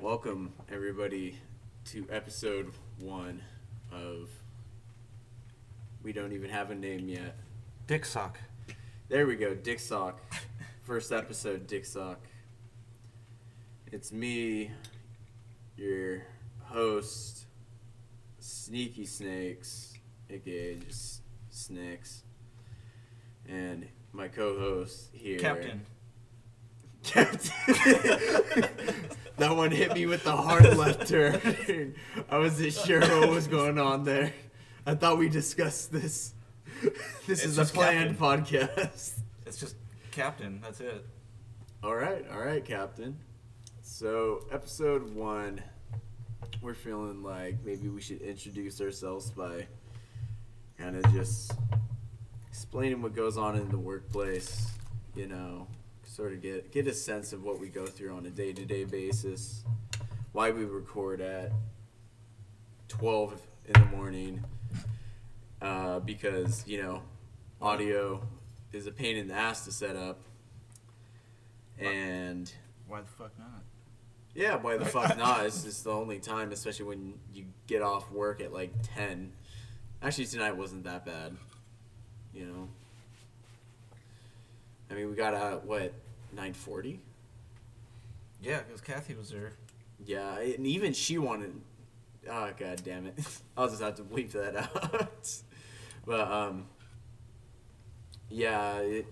Welcome, everybody, to episode one of. We don't even have a name yet. Dick sock. There we go, Dick Sock. First episode, Dick Sock. It's me, your host, Sneaky Snakes, aka just Snakes, and my co-host here, Captain. Captain. that one hit me with the hard left turn. I wasn't sure what was going on there. I thought we discussed this. This It's is a just planned podcast. It's just Captain. That's it. All right, all right, Captain. So, episode one, we're feeling like maybe we should introduce ourselves by kind of just explaining what goes on in the workplace. You know, sort of get get a sense of what we go through on a day to day basis. Why we record at twelve in the morning, uh, because you know, audio is a pain in the ass to set up. And Why the fuck not? yeah, why the fuck not? It's just the only time, especially when you get off work at like ten. Actually, tonight wasn't that bad. You know. I mean, we got out what nine forty. Yeah, because Kathy was there. Yeah, and even she wanted. Oh god damn it! I'll just have to bleep that out. but um, yeah, it,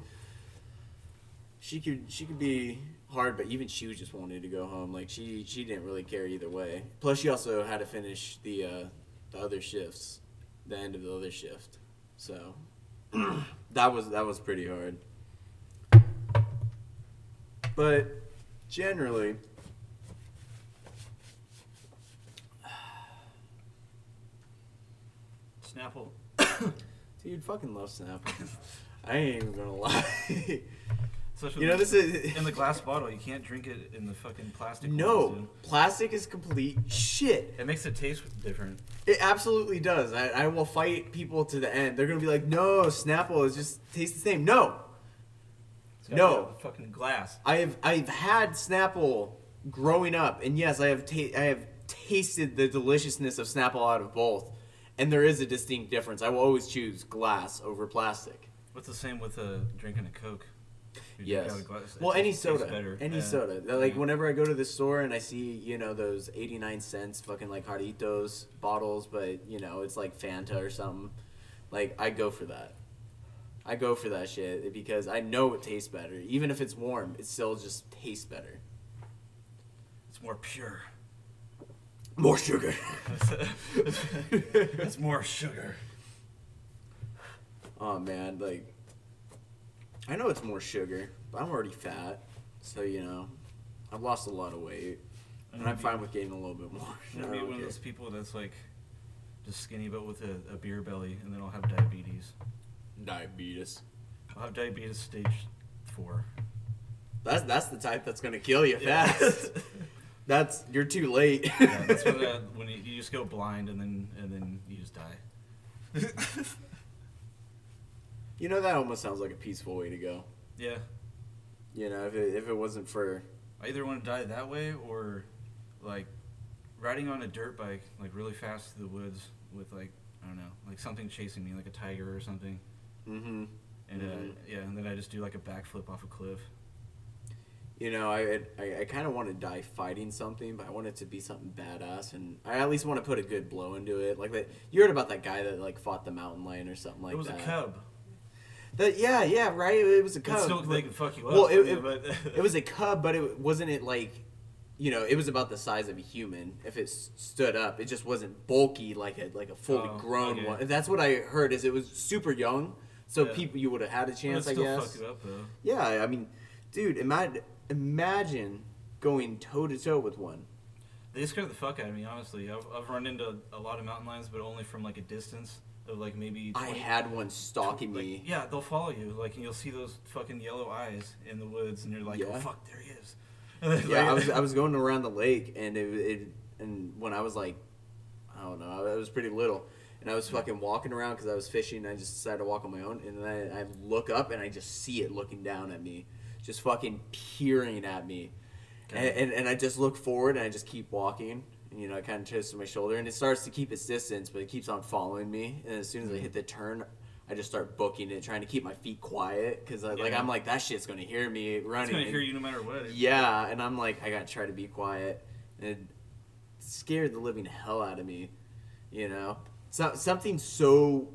she could she could be hard, but even she just wanted to go home. Like she she didn't really care either way. Plus, she also had to finish the uh, the other shifts, the end of the other shift. So that was that was pretty hard. But generally. Snapple. Dude, fucking love Snapple. I ain't even gonna lie. Especially You know, in- this is- in the glass bottle. You can't drink it in the fucking plastic. no, dude. plastic is complete shit. It makes it taste different. It absolutely does. I, I will fight people to the end. They're gonna be like, no, Snapple is just tastes the same. No, No. be out of the fucking glass. I have I've had Snapple growing up, and yes, I have ta- I have tasted the deliciousness of Snapple out of both, and there is a distinct difference. I will always choose glass over plastic. What's the same with uh, drinking a Coke? You drink Yes. out of glass, it Well, any tastes- tastes soda, better. any Yeah. soda. Like Yeah. whenever I go to the store and I see you know those eighty nine cents fucking like Jarritos bottles, but you know it's like Fanta or something. Like I go for that. I go for that shit because I know it tastes better. Even if it's warm, it still just tastes better. It's more pure. More sugar. it's more sugar. oh man, like I know it's more sugar, but I'm already fat, so you know I've lost a lot of weight, and I'm mm-hmm. fine with gaining a little bit more. I'm gonna be one of those people that's like just skinny but with a, a beer belly, and then I'll have diabetes. Diabetes. I'll have diabetes stage four. That's that's the type that's gonna kill you Yeah. fast. that's you're too late. Yeah, that's when, uh, when you, you just go blind and then and then you just die. you know that almost sounds like a peaceful way to go. yeah, You know, if it, if it wasn't for I either want to die that way or like riding on a dirt bike like really fast through the woods with like I don't know like something chasing me like a tiger or something, hmm and Mhm. uh, yeah, and then I just do like a backflip off a cliff. you know, I I, I kind of want to die fighting something, but I want it to be something badass, and I at least want to put a good blow into it. Like that, you heard about that guy that like fought the mountain lion or something like that. it was that. a cub. That yeah, yeah, right. It was a cub. still, they can fuck you up. well, it, it, but it was a cub, but it wasn't it like, you know, it was about the size of a human. If it s- stood up, it just wasn't bulky like a like a fully Oh, grown okay. one. That's what I heard. Is it was super young, so Yeah. people you would have had a chance, I guess. fuck you up though. Yeah, I mean, dude, imagine imagine going toe to toe with one. They scare the fuck out of me, honestly. I've, I've run into a lot of mountain lions, but only from like a distance of like maybe. I had one stalking like, me. Yeah, they'll follow you, like, and you'll see those fucking yellow eyes in the woods, and you're like, oh fuck, there he is. Then, Yeah, like- I was I was going around the lake, and it, it and when I was like, I don't know, I was pretty little, and I was fucking walking around because I was fishing. and I just decided to walk on my own, and then I, I look up and I just see it looking down at me, just fucking peering at me, and, and and I just look forward and I just keep walking. And, you know, I kind of twist my shoulder, and it starts to keep its distance, but it keeps on following me. And as soon as I mm. hit the turn, I just start booking it, trying to keep my feet quiet because like Yeah. I'm like that shit's gonna hear me running. It's gonna hear you no matter what. Yeah, and I'm like, I gotta try to be quiet, and it scared the living hell out of me. You know, so, something so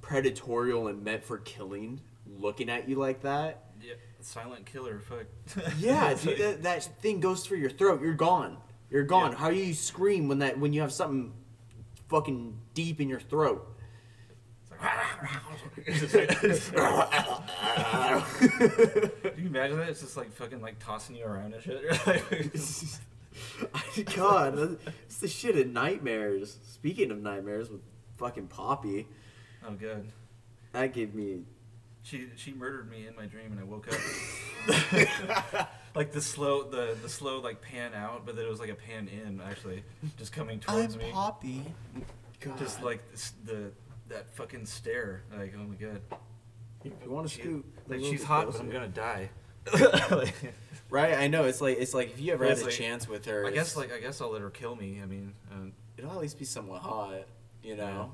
predatorial and meant for killing, looking at you like that. Yeah, silent killer. Fuck. Yeah, dude, that, that thing goes through your throat. You're gone. You're gone. Yeah. How do you scream when that when you have something fucking deep in your throat? It's like- it's Can you imagine that? It's just like fucking like tossing you around and shit. God, it's the shit of nightmares. Speaking of nightmares with fucking Poppy, oh god. that gave me She she murdered me in my dream and I woke up. like the slow the the slow like pan out, but then it was like a pan in actually, just coming towards me. Poppy. God. Just like this, the that fucking stare. Like oh my god. if you want to scoot, like she's hot, but. I'm gonna die. Right, I know. It's like it's like if you ever had a like- chance with her, I guess like I guess I'll let her kill me. I mean, um, it'll at least be somewhat hot, you know.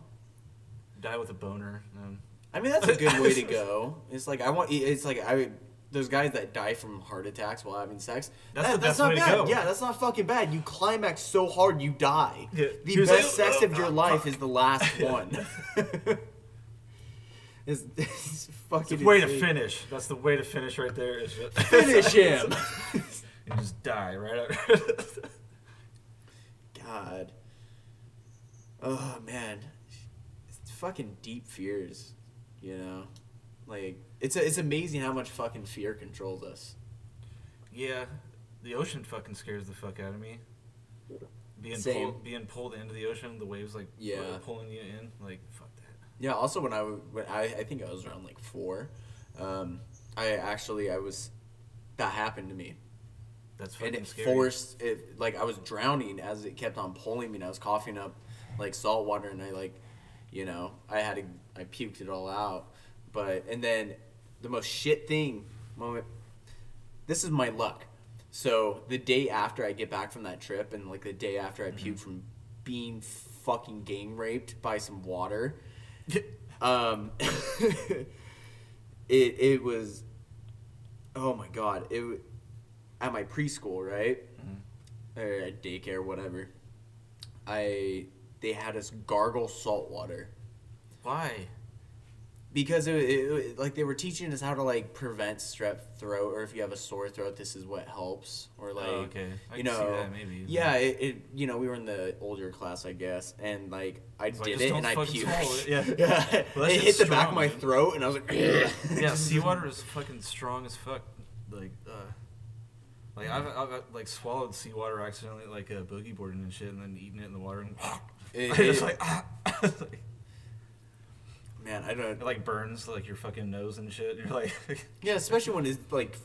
die with a boner. Um, I mean, that's a good way to go. It's like I want. It's like I. Those guys that die from heart attacks while having sex. That's that- the best not way to bad. go. Yeah, that's not fucking bad. You climax so hard you die. Yeah. The He was best like, sex "Oh, of your oh, life fuck." is the last one. It's, it's fucking It's way to finish. That's the way to finish right there. Is just Finish him. and just die right after. God. Oh man, it's fucking deep fears, you know. Like it's it's amazing how much fucking fear controls us. yeah, the ocean fucking scares the fuck out of me. Being Same. pulled, being pulled into the ocean, the waves like Yeah. pulling you in, like fuck. Yeah. Also, when I when I I think I was around like four, um, I actually I was that happened to me, That's fucking and it scary. forced it like I was drowning as it kept on pulling me, and I was coughing up like salt water, and I like, you know, I had to I puked it all out, but and then the most shit thing moment. This is my luck. So the day after I get back from that trip, and like the day after I puked from being fucking gang raped by some water, um, it it was, oh my god, it at my preschool, right, or at daycare, whatever. I they had us gargle salt water Why? Because it, it, like they were teaching us how to like prevent strep throat, or if you have a sore throat, this is what helps, or like Oh, okay. I you know, that, maybe. yeah, it, it you know we were in the older class, I guess, and like I It's did just it and I puked. it, yeah. yeah, Well, it hit shit's the back of my throat, and I was like, yeah, seawater is fucking strong as fuck. Like, uh, like I've, I've like swallowed seawater accidentally, like uh, boogie boarding and shit, and then eating it in the water, and It- it's it- like, ah, like, man, I don't. it like burns like your fucking nose and shit. You're like, Yeah, especially when it's like,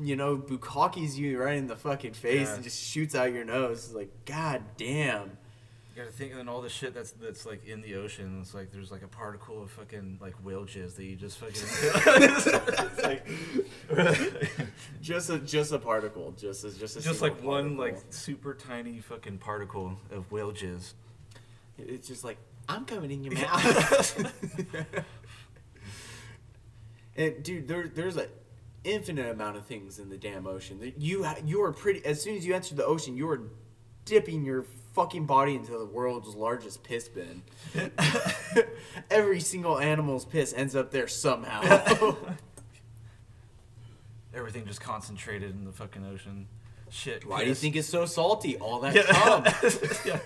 you know, bukakis you right in the fucking face Yeah. and just shoots out your nose. It's like, god damn. you gotta think, and then all the shit that's that's like in the ocean. It's like there's like a particle of fucking like whale jizz that you just fucking. it's like, Just a just a particle, just as just a just like one like super tiny fucking particle of whale jizz. It's just like I'm coming in your mouth. and dude, there there's an infinite amount of things in the damn ocean. That You you are pretty. As soon as you enter the ocean, you are dipping your fucking body into the world's largest piss bin. Every single animal's piss ends up there somehow. Everything just concentrated in the fucking ocean. Shit. Why do you think it's so salty? All that Yeah. cum. yeah,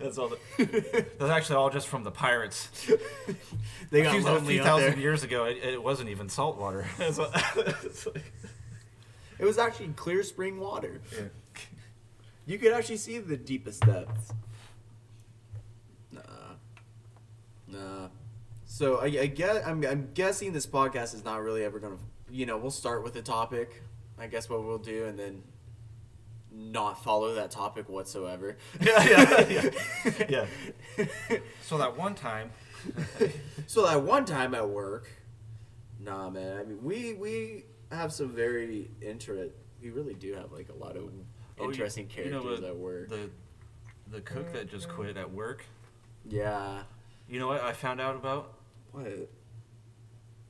that's all. The, that's actually all just from the pirates. they a got few, a few out thousand there. years ago, it, it wasn't even salt water. It's it's like- It was actually clear spring water. yeah. You could actually see the deepest depths. Nah. Nah. So I, I guess I'm, I'm guessing this podcast is not really ever gonna. You know, we'll start with a topic. I guess what we'll do, and then not follow that topic whatsoever. Yeah, yeah, yeah. yeah. So that one time, so that one time at work, nah, man. I mean, we we have some very intricate we really do have like a lot of Oh, you- interesting you know characters at work. The the cook that just mm-hmm. quit at work. yeah. You know what I found out about? What?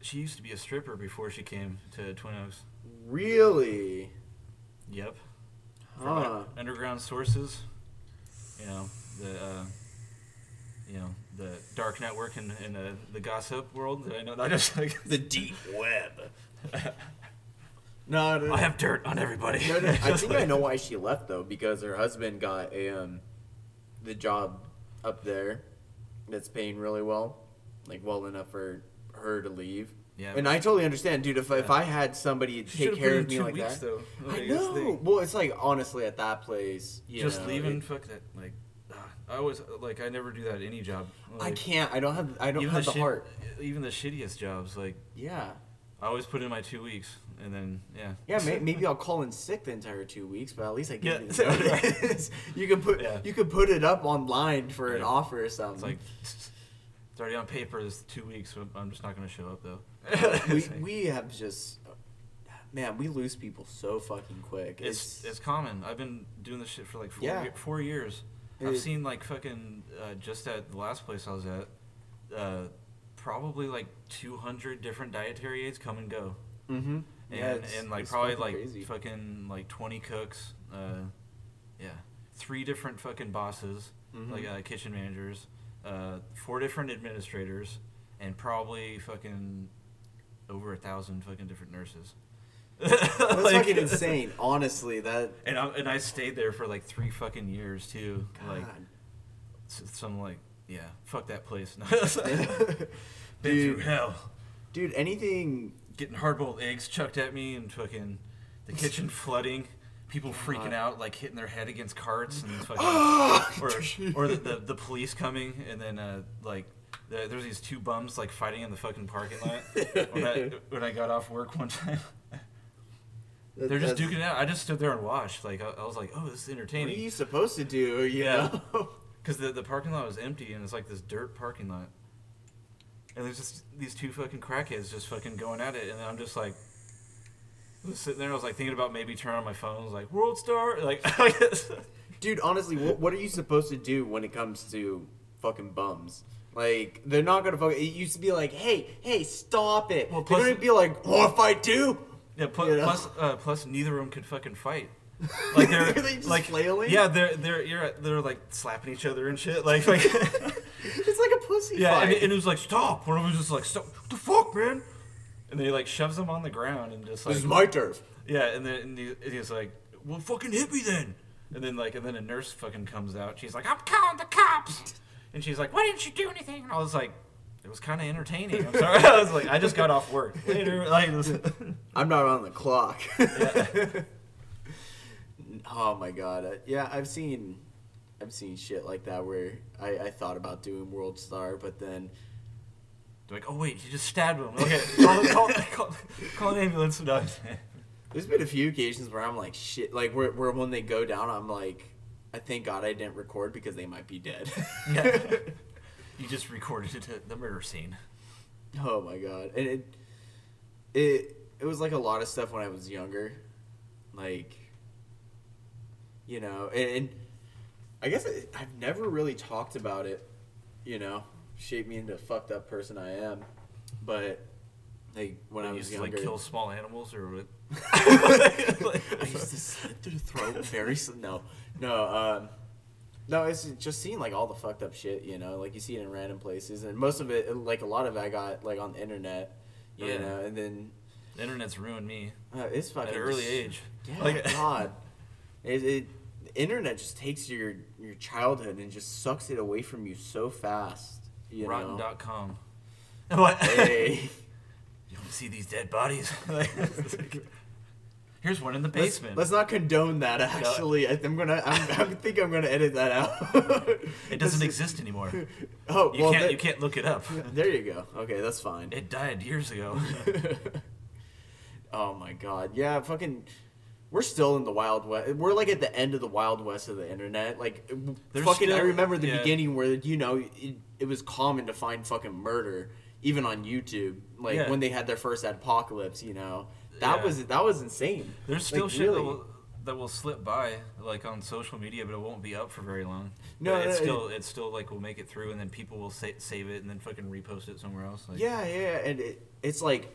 She used to be a stripper before she came to Twin Oaks. Really? Yep. From Huh. underground sources. You know the. Uh, you know the dark network and, and uh, the gossip world. I know that just like The deep web. no, no, no. I have dirt on everybody. No, no, I think like- I know why she left though, because her husband got a um, the job up there that's paying really well, like well enough for her to leave. Yeah. And I totally understand, dude. If, if I had somebody She take care of me two like weeks, that, though. I Like, that's the know. thing. Well, it's like honestly at that place, you just know, leaving. it- fuck that. Like, ah, I always like I never do that at any job. I can't. I don't have. I don't have the, shit- heart. Even the shittiest jobs, like Yeah. I always put in my two weeks, and then yeah. Yeah, may, maybe I'll call in sick the entire two weeks, but at least I get notice. you can put Yeah. you can put it up online for an offer or something. It's like it's already on paper. It's two weeks. So I'm just not gonna show up though. we we have just man, we lose people so fucking quick. it's it's common. I've been doing this shit for like four, Yeah. ye- four years. I've It- seen like fucking uh, just at the last place I was at, uh, probably like 200 different dietary aids come and go. mm-hmm. and and like probably like fucking like 20 cooks uh yeah three different fucking bosses Mhm. like uh, kitchen managers uh four different administrators and probably fucking over a thousand fucking different nurses That's Like- fucking insane. Honestly, that and I, and I stayed there for like three fucking years too like God. s- some like yeah fuck that place been Dude. through hell dude, anything getting hard-boiled eggs chucked at me and fucking the kitchen flooding people freaking out like hitting their head against carts and fucking Ah! or, or the, the, the police coming and then uh, like the, there's these two bums like fighting in the fucking parking lot when I, when I got off work one time they're just That's- duking it out I just stood there and watched like I, I was like oh this is entertaining. What are entertaining you supposed to do? You Yeah. know? because the, the parking lot was empty and it's like this dirt parking lot and there's just these two fucking crackheads just fucking going at it and I'm just like I was sitting there I was like thinking about maybe turning on my phone I was like World Star like Dude, honestly, what, what are you supposed to do when it comes to fucking bums? Like, they're not gonna fuck. It used to be like, hey, hey, stop it. Well, they're gonna be like, wanna fight too? yeah plus You know? plus, uh, plus neither of them could fucking fight like they're Are they just like flailing? yeah they're they're you're, they're like slapping each other and shit like like It's like a pussy yeah and, and it was like stop one of them was just like stop what the fuck man and then he like shoves him on the ground and just like this is my turf. Yeah, and then and he, and he's like, "Well, fucking hit me then." And then like, and then a nurse fucking comes out. She's like, "I'm calling the cops," and she's like, "Why didn't you do anything?" And I was like, "It was kind of entertaining." I'm sorry. I was like, I just got off work later. Like, I'm not on the clock. Yeah. oh my god. Uh, yeah, I've seen, I've seen shit like that where I, I thought about doing World Star, but then They're like, "Oh wait, you just stabbed him." Okay, call, call, call, call an ambulance. No. There's been a few occasions where I'm like, shit, like where, where when they go down, I'm like, I thank God I didn't record because they might be dead. yeah. You just recorded it the murder scene. oh my God, and it, it, it was like a lot of stuff when I was younger, like, you know, and, and I guess I, I've never really talked about it, you know, shaped me into the fucked up person I am, but like when I you was used to younger, like kill small animals or what? I used to slit through the throat very no no um no it's just seeing like all the fucked up shit you know like you see it in random places and most of it like a lot of it I got like on the internet you Yeah. know and then The internet's ruined me uh, it's fucking at an early just- age. yeah Like- God it, it the internet just takes your your childhood and just sucks it away from you so fast you Rotten.com. What? hey You want to see these dead bodies? Here's one in the Let's, basement. let's not condone that. Actually, I, I'm gonna. I'm, I think I'm gonna edit that out. it doesn't exist anymore. Oh You well, can't. there, you can't look it up. there you go. Okay, that's fine. It died years ago. oh my god, yeah, fucking. We're still in the wild west. We're like at the end of the wild west of the internet. Like, There's fucking. I remember the yeah. beginning where you know it, it was common to find fucking murder even on YouTube. Like Yeah. when they had their first apocalypse, you know. that Yeah. was that was insane. There's still Like, shit that will, that will slip by like on social media, but it won't be up for very long. No, But it's no, still it's still like we'll make it through, and then people will sa- save it and then fucking repost it somewhere else. Like, Yeah, yeah, and it, it's like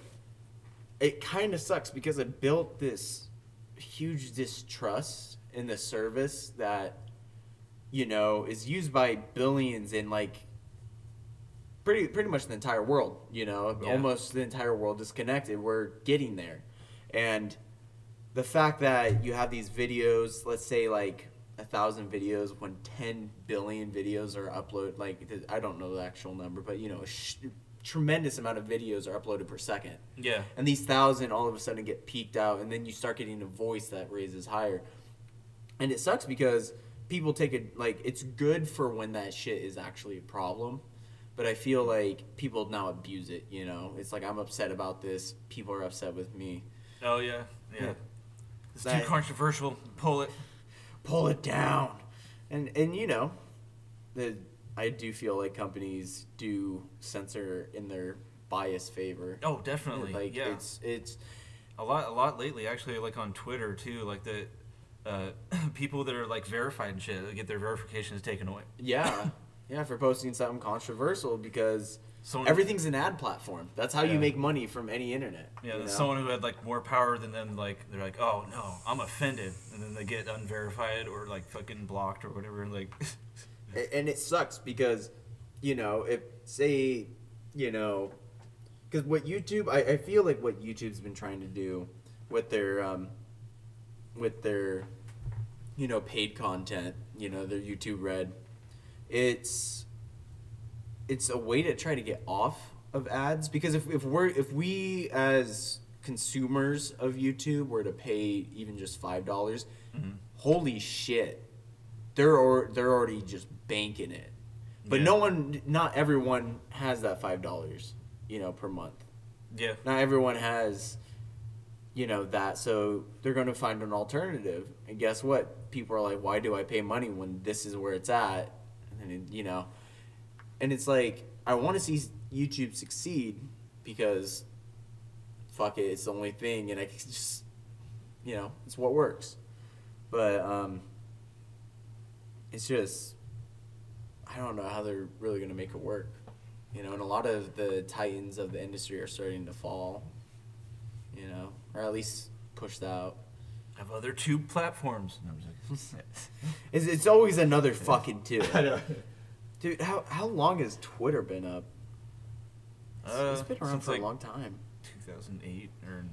it kind of sucks because it built this huge distrust in the service that you know is used by billions in like pretty pretty much the entire world. You know, Yeah. almost the entire world is connected. We're getting there, and the fact that you have these videos, let's say like a thousand videos, when ten billion videos are uploaded, like I don't know the actual number, but you know, a sh- tremendous amount of videos are uploaded per second, yeah, and these thousand all of a sudden get peaked out, and then you start getting a voice that raises higher, and it sucks because people take it like it's good for when that shit is actually a problem. But I feel like people now abuse it, you know. It's like I'm upset about this. People are upset with me. Oh yeah, yeah. Yeah. It's That- too controversial. Pull it. pull it down and and you know the i do feel like companies do censor in their bias favor Oh, definitely. like yeah, it's it's a lot, a lot lately. Actually, like on Twitter too. Like the uh, people that are like verified and shit they get their verifications taken away. yeah yeah for posting something controversial because Someone, everything's an ad platform that's how Yeah. you make money from any internet Yeah, you know? someone who had like more power than them. Like they're like, oh no, I'm offended, and then they get unverified or like fucking blocked or whatever. Like, A- and it sucks because you know if say you know because what youtube I, I feel like what youtube's been trying to do with their um with their you know paid content you know their youtube red it's it's a way to try to get off of ads because if, if we're if we as consumers of youtube were to pay even just five dollars Mhm. holy shit they're or, they're already just banking it. But Yeah. no one not everyone has that five dollars you know per month. Yeah, not everyone has you know that. So they're going to find an alternative. And guess what? People are like why do i pay money when this is where it's at? And then you know and it's like i want to see youtube succeed because fuck it it's the only thing and i can just you know it's what works. But um it's just i don't know how they're really going to make it work you know and a lot of the titans of the industry are starting to fall you know or at least pushed out have other tube platforms. No, I'm just kidding. it's, it's always another fucking two I know. dude how, how long has twitter been up It's- Uh, it's been around for like, a long time 2008 or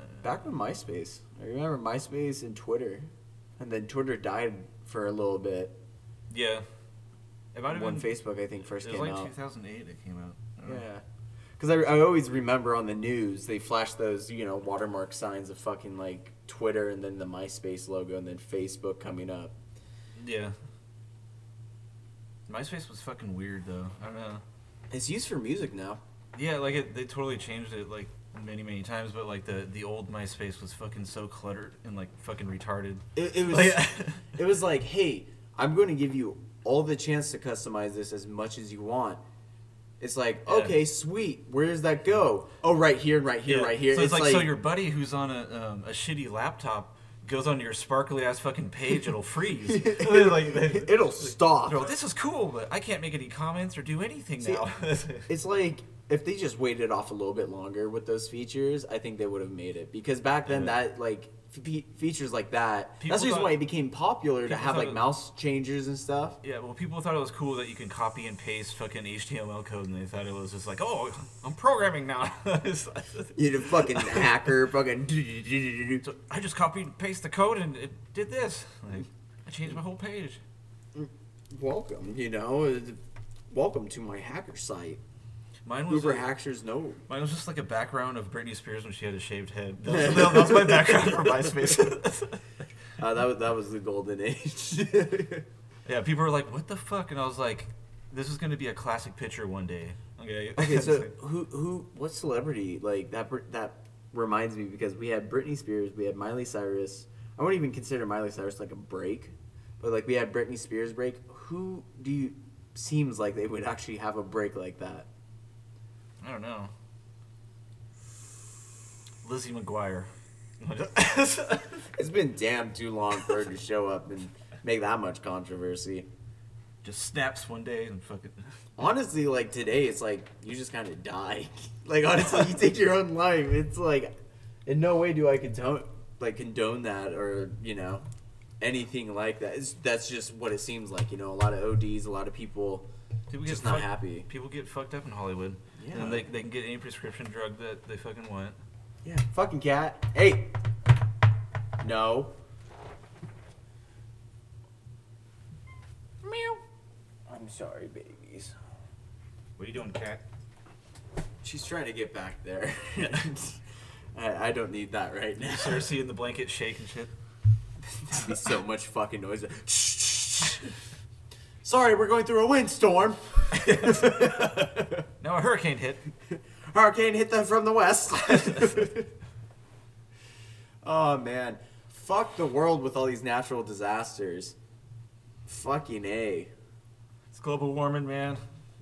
uh, back with myspace i remember myspace and twitter and then twitter died for a little bit yeah, it might have when been. facebook i think first it was came like out 2008 it came out. I. Yeah. Because I, I always remember on the news, they flashed those, you know, watermark signs of fucking like Twitter and then the MySpace logo and then Facebook coming up. Yeah. MySpace was fucking weird though. I don't know. It's used for music now. Yeah, like it, they totally changed it like many many times, but like the the old MySpace was fucking so cluttered and like fucking retarded. It, it was, Like- it was like, hey, I'm going to give you all the chance to customize this as much as you want. It's like, Yeah. okay, sweet. Where does that go? Oh, right here and right here, Yeah. right here. So it's, like, so your buddy who's on a um, a shitty laptop goes on your sparkly ass fucking page, it'll freeze. like, it'll stop. like, this is cool, but I can't make any comments or do anything See, now. It's like if they just waited off a little bit longer with those features, I think they would have made it. Because back then, Yeah. that like fe- features like that, People that's the reason why it became popular to have like it- mouse changers and stuff. yeah, well, people thought it was cool that you can copy and paste fucking HTML code, and they thought it was just like, oh, I'm programming now. You fucking hacker, fucking. So I just copied and pasted the code and it did this. Like, I changed my whole page. Mm, welcome, you know, uh, welcome to my hacker site. Mine was Uber a- hackers know. mine was just like a background of Britney Spears when she had a shaved head. That was, that was my background for MySpace. Uh, that was that was the golden age. yeah, people were like, "What the fuck?" And I was like, "This is gonna be a classic picture one day." Okay. okay, so who who what celebrity like that? That reminds me because we had Britney Spears, we had Miley Cyrus. I wouldn't even consider Miley Cyrus like a break, but like we had Britney Spears break. Who do you seems like they would actually have a break like that? I don't know. Lizzie McGuire. It's been damn too long for her to show up and make that much controversy. Just snaps one day and fucking. Honestly, like today, it's like you just kind of die. like honestly, you take your own life. It's like, in no way do I condone like condone that or you know anything like that. It's, that's just what it seems like. You know, a lot of ODs, a lot of people People just get not fucked- happy. People get fucked up in Hollywood. Yeah. And they, they can get any prescription drug that they fucking want. Yeah, fucking cat. Hey, no. Meow. I'm sorry, babies. What are you doing, cat? She's trying to get back there. I, I don't need that right now. Start seeing the blanket shake and shit. That'd be so much fucking noise. Sorry, we're going through a windstorm. no, a hurricane hit. Hurricane hit them from the west. oh man, fuck the world with all these natural disasters. Fucking a. It's global warming, man.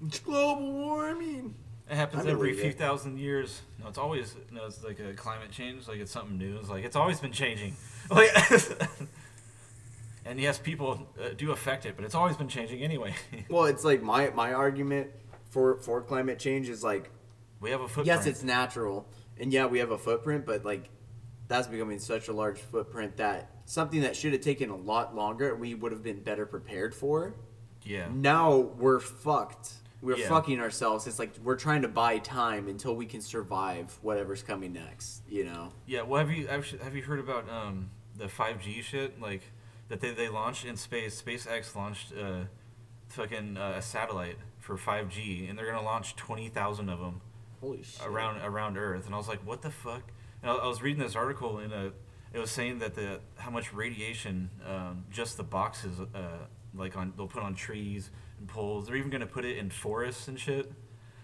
It's global warming. It happens every few it. thousand years. No, it's always no, it's like a climate change. Like it's something new. It's like it's always been changing. Like, and yes, people uh, do affect it, but it's always been changing anyway. Well, it's like my my argument for for climate change is like we have a footprint. yes, it's natural, and yeah, we have a footprint, but like that's becoming such a large footprint that something that should have taken a lot longer, we would have been better prepared for. yeah. Now we're fucked. We're Yeah. fucking ourselves. It's like we're trying to buy time until we can survive whatever's coming next. You know? Yeah, well, have you have you heard about um, the 5G shit? Like that they, they launched in space. SpaceX launched uh, fucking uh, a satellite for 5G, and they're gonna launch 20,000 of them Holy shit! around around Earth. And I was like, what the fuck? And I, I was reading this article in a. It was saying that the how much radiation um, just the boxes uh, like on they'll put on trees and poles. They're even gonna put it in forests and shit.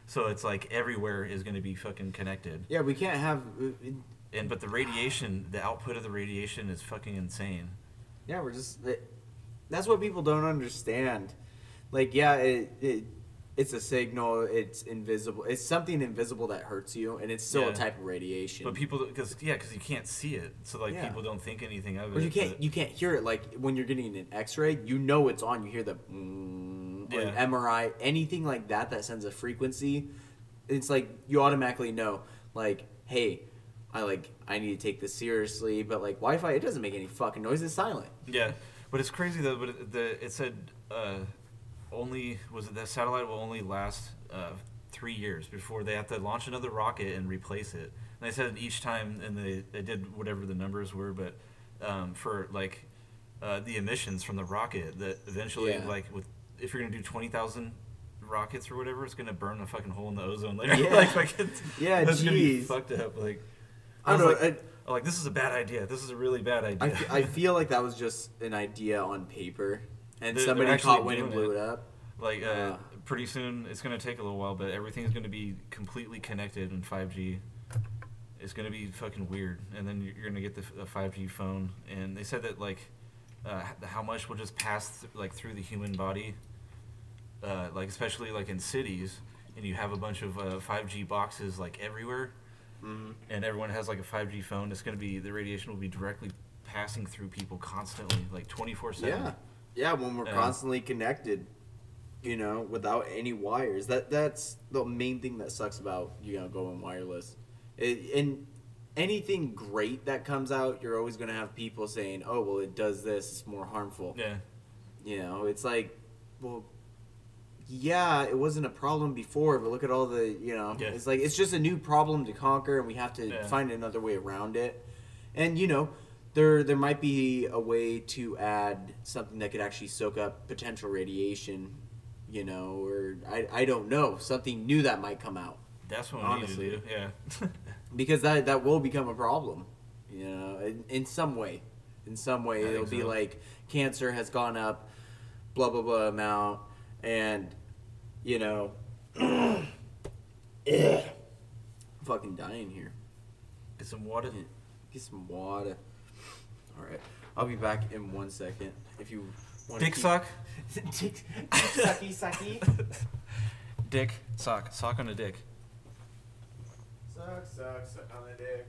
So it's like everywhere is gonna be fucking connected. Yeah, we can't have. uh, And but the radiation, the output of the radiation is fucking insane. Yeah, we're just. It, that's what people don't understand. Like, yeah, it, it it's a signal. It's invisible. It's something invisible that hurts you, and it's still Yeah. a type of radiation. But people, because yeah, because you can't see it, so like Yeah. people don't think anything of it. Or you can't but- you can't hear it like when you're getting an X-ray. You know it's on. You hear the mm, or an MRI, anything like that that sends a frequency. It's like you automatically know, like, hey, I like I need to take this seriously. But like Wi-Fi, it doesn't make any fucking noise. It's silent. Yeah, but it's crazy though. But it, the it said uh, only was it that satellite will only last uh, three years before they have to launch another rocket and replace it. And they said each time, and they they did whatever the numbers were, but um, for like uh, the emissions from the rocket, that eventually Yeah. like with if you're gonna do twenty thousand rockets or whatever, it's gonna burn a fucking hole in the ozone layer. Yeah. like, like it's, Yeah, that's gonna be jeez. fucked up. Like I I don't was know. like, I'm like this is a bad idea. This is a really bad idea. I, I, fe- I feel like that was just an idea on paper, and They're- somebody they're caught wind and blew it. it up. Like uh, Uh. pretty soon, it's gonna take a little while, but everything's gonna be completely connected in 5G. It's gonna be fucking weird, and then you're gonna get the f- a 5G phone, and they said that like uh, how much will just pass th- like through the human body, uh, like especially like in cities, and you have a bunch of uh, 5G boxes like everywhere, Mhm. and everyone has like a 5G phone. It's gonna be the radiation will be directly passing through people constantly, like 24 seven. yeah. yeah. When we're constantly connected, you know, without any wires. That that's the main thing that sucks about you know going wireless. It, and anything great that comes out, you're always gonna have people saying, "Oh, well, it does this. It's more harmful." Yeah. You know, it's like, well, yeah, it wasn't a problem before, but look at all the, you know, Yeah. it's like it's just a new problem to conquer, and we have to Yeah. find another way around it. And you know, there there might be a way to add something that could actually soak up potential radiation, you know, or I I don't know, something new that might come out That's what we Honestly. need to do. Yeah. because that that will become a problem, you know, in, in some way. In some way, I it'll be so. like cancer has gone up, blah blah blah amount, and you know, yeah, fucking dying here. Get some water. Yeah, Get some water. All right, I'll be back in one second. If you want Dick sock. dick sucky sucky. Dick sock. Sock on a dick. Suck suck suck on the dick.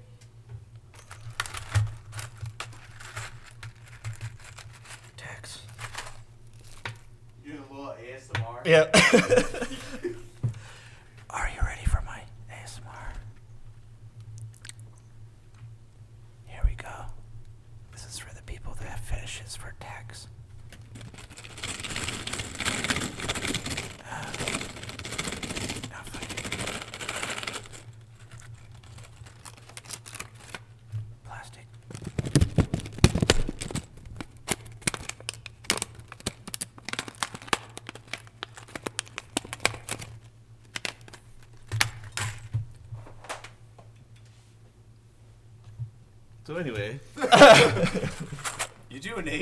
ASMR. Yeah.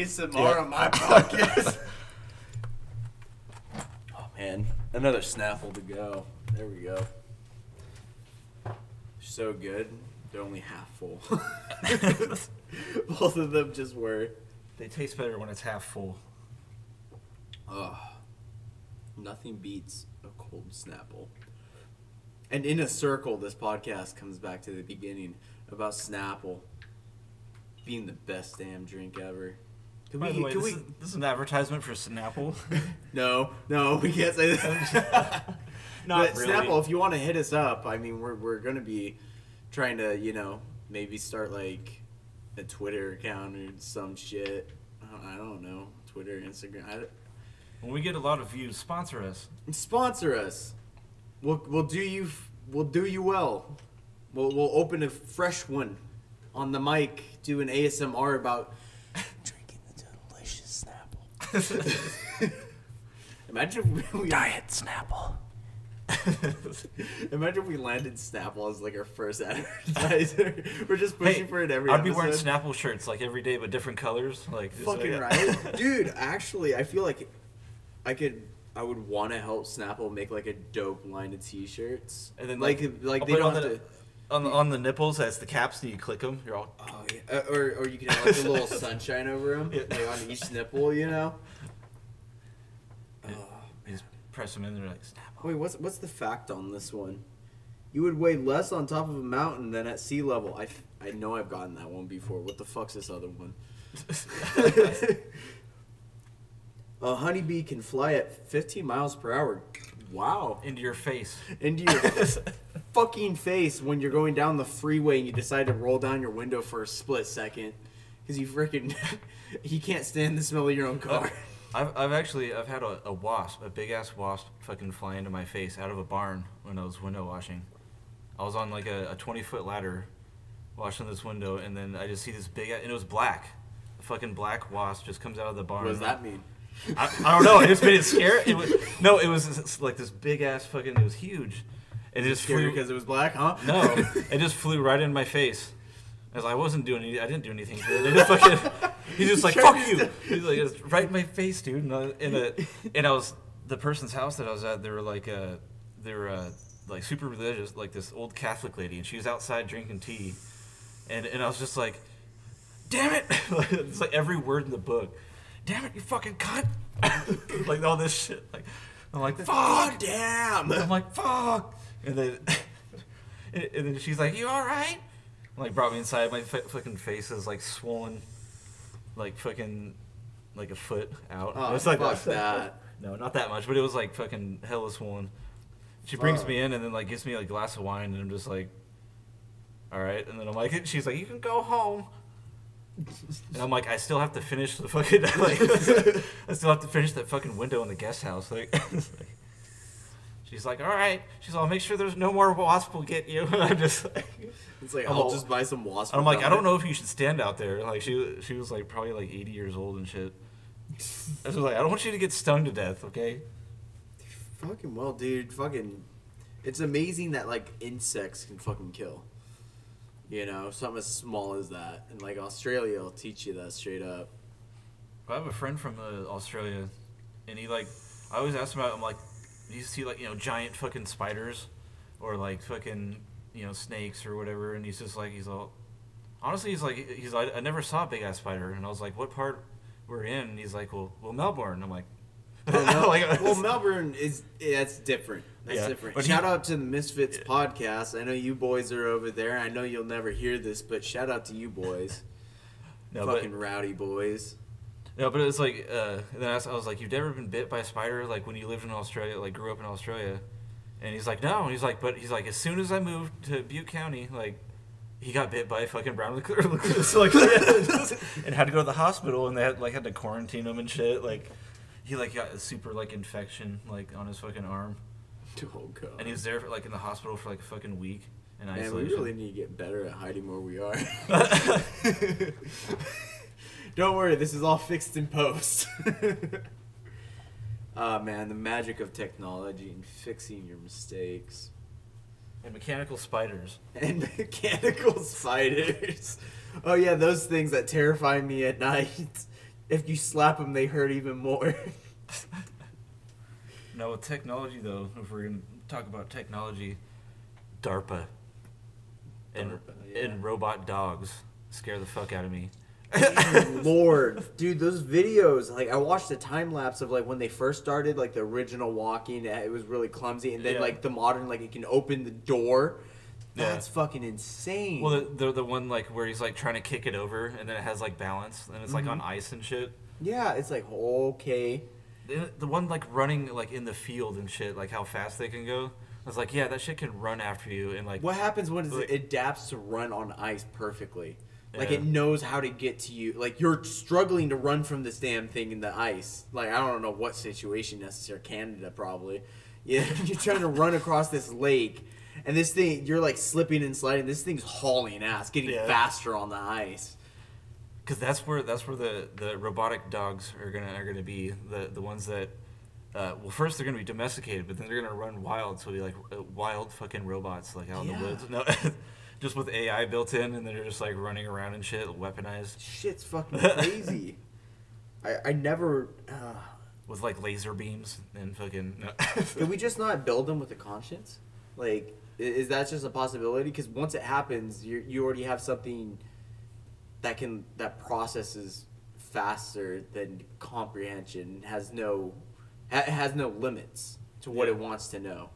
ASMR Yeah. on my podcast. oh man, another Snapple to go. There we go. So good. They're only half full. Both of them just were. they taste better when it's half full. Oh, nothing beats a cold Snapple. And in a circle, this podcast comes back to the beginning about Snapple being the best damn drink ever. Can By we? the way, can this, we? is, this is an advertisement for Snapple. No, no, we can't say that. Not but really. Snapple, if you want to hit us up, I mean, we're we're gonna be trying to, you know, maybe start like a Twitter account or some shit. I don't, know, Twitter, Instagram. I, When we get a lot of views, sponsor us. sponsor us. We'll we'll do you we'll do you well. We'll we'll open a fresh one on the mic, do an ASMR about drinking the delicious Snapple. Imagine if we Diet Snapple. Imagine if we landed Snapple as like our first advertiser. We're just pushing for it every I'd be wearing. Snapple shirts like every day, but different colors. Like Fucking like- right, dude. Actually, I feel like I could. I would want to help Snapple make like a dope line of T-shirts, And then like like, like they don't have the, to. On the on the nipples as the caps, and you click them. You're all. Oh yeah, uh, or or you can have like a little sunshine over them, Yeah. like on each nipple, you know. Oh, You just press them in. They're like Snapple. Wait, what's what's the fact on this one? You would weigh less on top of a mountain than at sea level. i, I know I've gotten that one before. What the fuck's this other one? a honeybee can fly at 15 miles per hour. Wow. Into your face. Into your fucking face when you're going down the freeway and you decide to roll down your window for a split second because you freaking he can't stand the smell of your own oh, car. I've, I've actually I've had a, a wasp, a big ass wasp, fucking fly into my face out of a barn when I was window washing. I was on like a, a 20 foot ladder, washing this window, and then I just see this big, and it was black. A fucking black wasp just comes out of the barn. What does that mean? I, I don't know. It just made it scary. It was no. It was like this big ass fucking. It was huge. It just Scary flew. because it was black, huh? No, it just flew right in my face. As I wasn't doing any, I didn't do anything to it. It just fucking, he's just like fuck you. He's like it's right in my face, dude. And I, and, uh, and I was the person's house that I was at. They were like uh, they were uh, like super religious, like this old Catholic lady, and she was outside drinking tea, and and I was just like, damn it! it's like every word in the book. Damn it, you fucking cunt! like all this shit. Like I'm like fuck. damn! I'm like, fuck. And then, and and then she's like, you all right? Like brought me inside. My f- fucking face is like swollen, like fucking, like a foot out. Oh, it's like fuck that. No, not that much, but it was like fucking hella swollen. She brings me in and then like gives me like, a glass of wine and I'm just like, all right. And then I'm like, she's like, you can go home. And I'm like, I still have to finish the fucking like, I still have to finish that fucking window in the guest house. Like, she's like, all right. She's like, I'll make sure there's no more wasp will get you. And I'm just like, It's like I'm I'll just buy some wasp. I'm like, I don't know if you should stand out there. Like she, she was like probably like 80 years old and shit. I was like, I don't want you to get stung to death, okay? Fucking well, dude. Fucking, it's amazing that like insects can fucking kill. You know, something as small as that, and like Australia will teach you that straight up. I have a friend from uh, Australia, and he like, I always ask him about. I'm like, do you see like you know giant fucking spiders, or like fucking you know snakes or whatever? And he's just like, he's all, honestly, he's like, he's like, I never saw a big ass spider, and I was like, what part we're in? And he's like, well, well Melbourne. I'm like, Mel- Like- well, Melbourne is that's different. That's Yeah, different. but shout he- out to the Misfits podcast. I know you boys are over there. I know you'll never hear this, but shout out to you boys, no, but fucking rowdy boys. No, but it's like, uh, then I was, I was like, "You've never been bit by a spider, like when you lived in Australia, like grew up in Australia?" And he's like, "No." And he's like, "But he's like, as soon as I moved to Butte County, like, he got bit by a fucking brown recluse, like, and had to go to the hospital, and they had like had to quarantine him and shit. Like, he like got a super like infection like on his fucking arm, Oh god. and he was there for, like in the hospital for like a fucking week in Man, we isolation. really need to get better at hiding where we are. Don't worry, this is all fixed in post. Ah man, the magic of technology and fixing your mistakes. and mechanical spiders. And mechanical spiders. Oh yeah, those things that terrify me at night. If you slap them, they hurt even more. No, with technology though, if we're gonna talk about technology, DARPA and DARPA, yeah. and robot dogs scare the fuck out of me. Oh, Lord, dude, those videos, like I watched a time lapse of like when they first started, like the original walking, it was really clumsy, and then Yeah. like the modern, like it can open the door. Yeah. That's fucking insane. Well, the, the the one like where he's like trying to kick it over and then it has like balance and it's like Mm-hmm. on ice and shit. yeah, it's like okay. The, the one like running like in the field and shit, like how fast they can go. I was like, yeah, that shit can run after you and like What happens when Like- it adapts to run on ice perfectly? Like Yeah. it knows how to get to you. Like you're struggling to run from this damn thing in the ice. Like I don't know what situation necessary. Canada probably. Yeah, you're trying to run across this lake, and this thing you're like slipping and sliding. This thing's hauling ass, getting Yeah. faster on the ice. because that's where that's where the, the robotic dogs are gonna are gonna be the the ones that uh, well first they're gonna be domesticated but then they're gonna run wild so it'll be like uh, wild fucking robots like out in the woods no just with AI built in and then they're just like running around and shit weaponized Shit's fucking crazy. I I never. Uh, with like laser beams and fucking no. Can we just not build them with a conscience? Like, is that just a possibility? Because once it happens, you you already have something that can that processes faster than comprehension, has no ha- has no limits to what Yeah. it wants to know.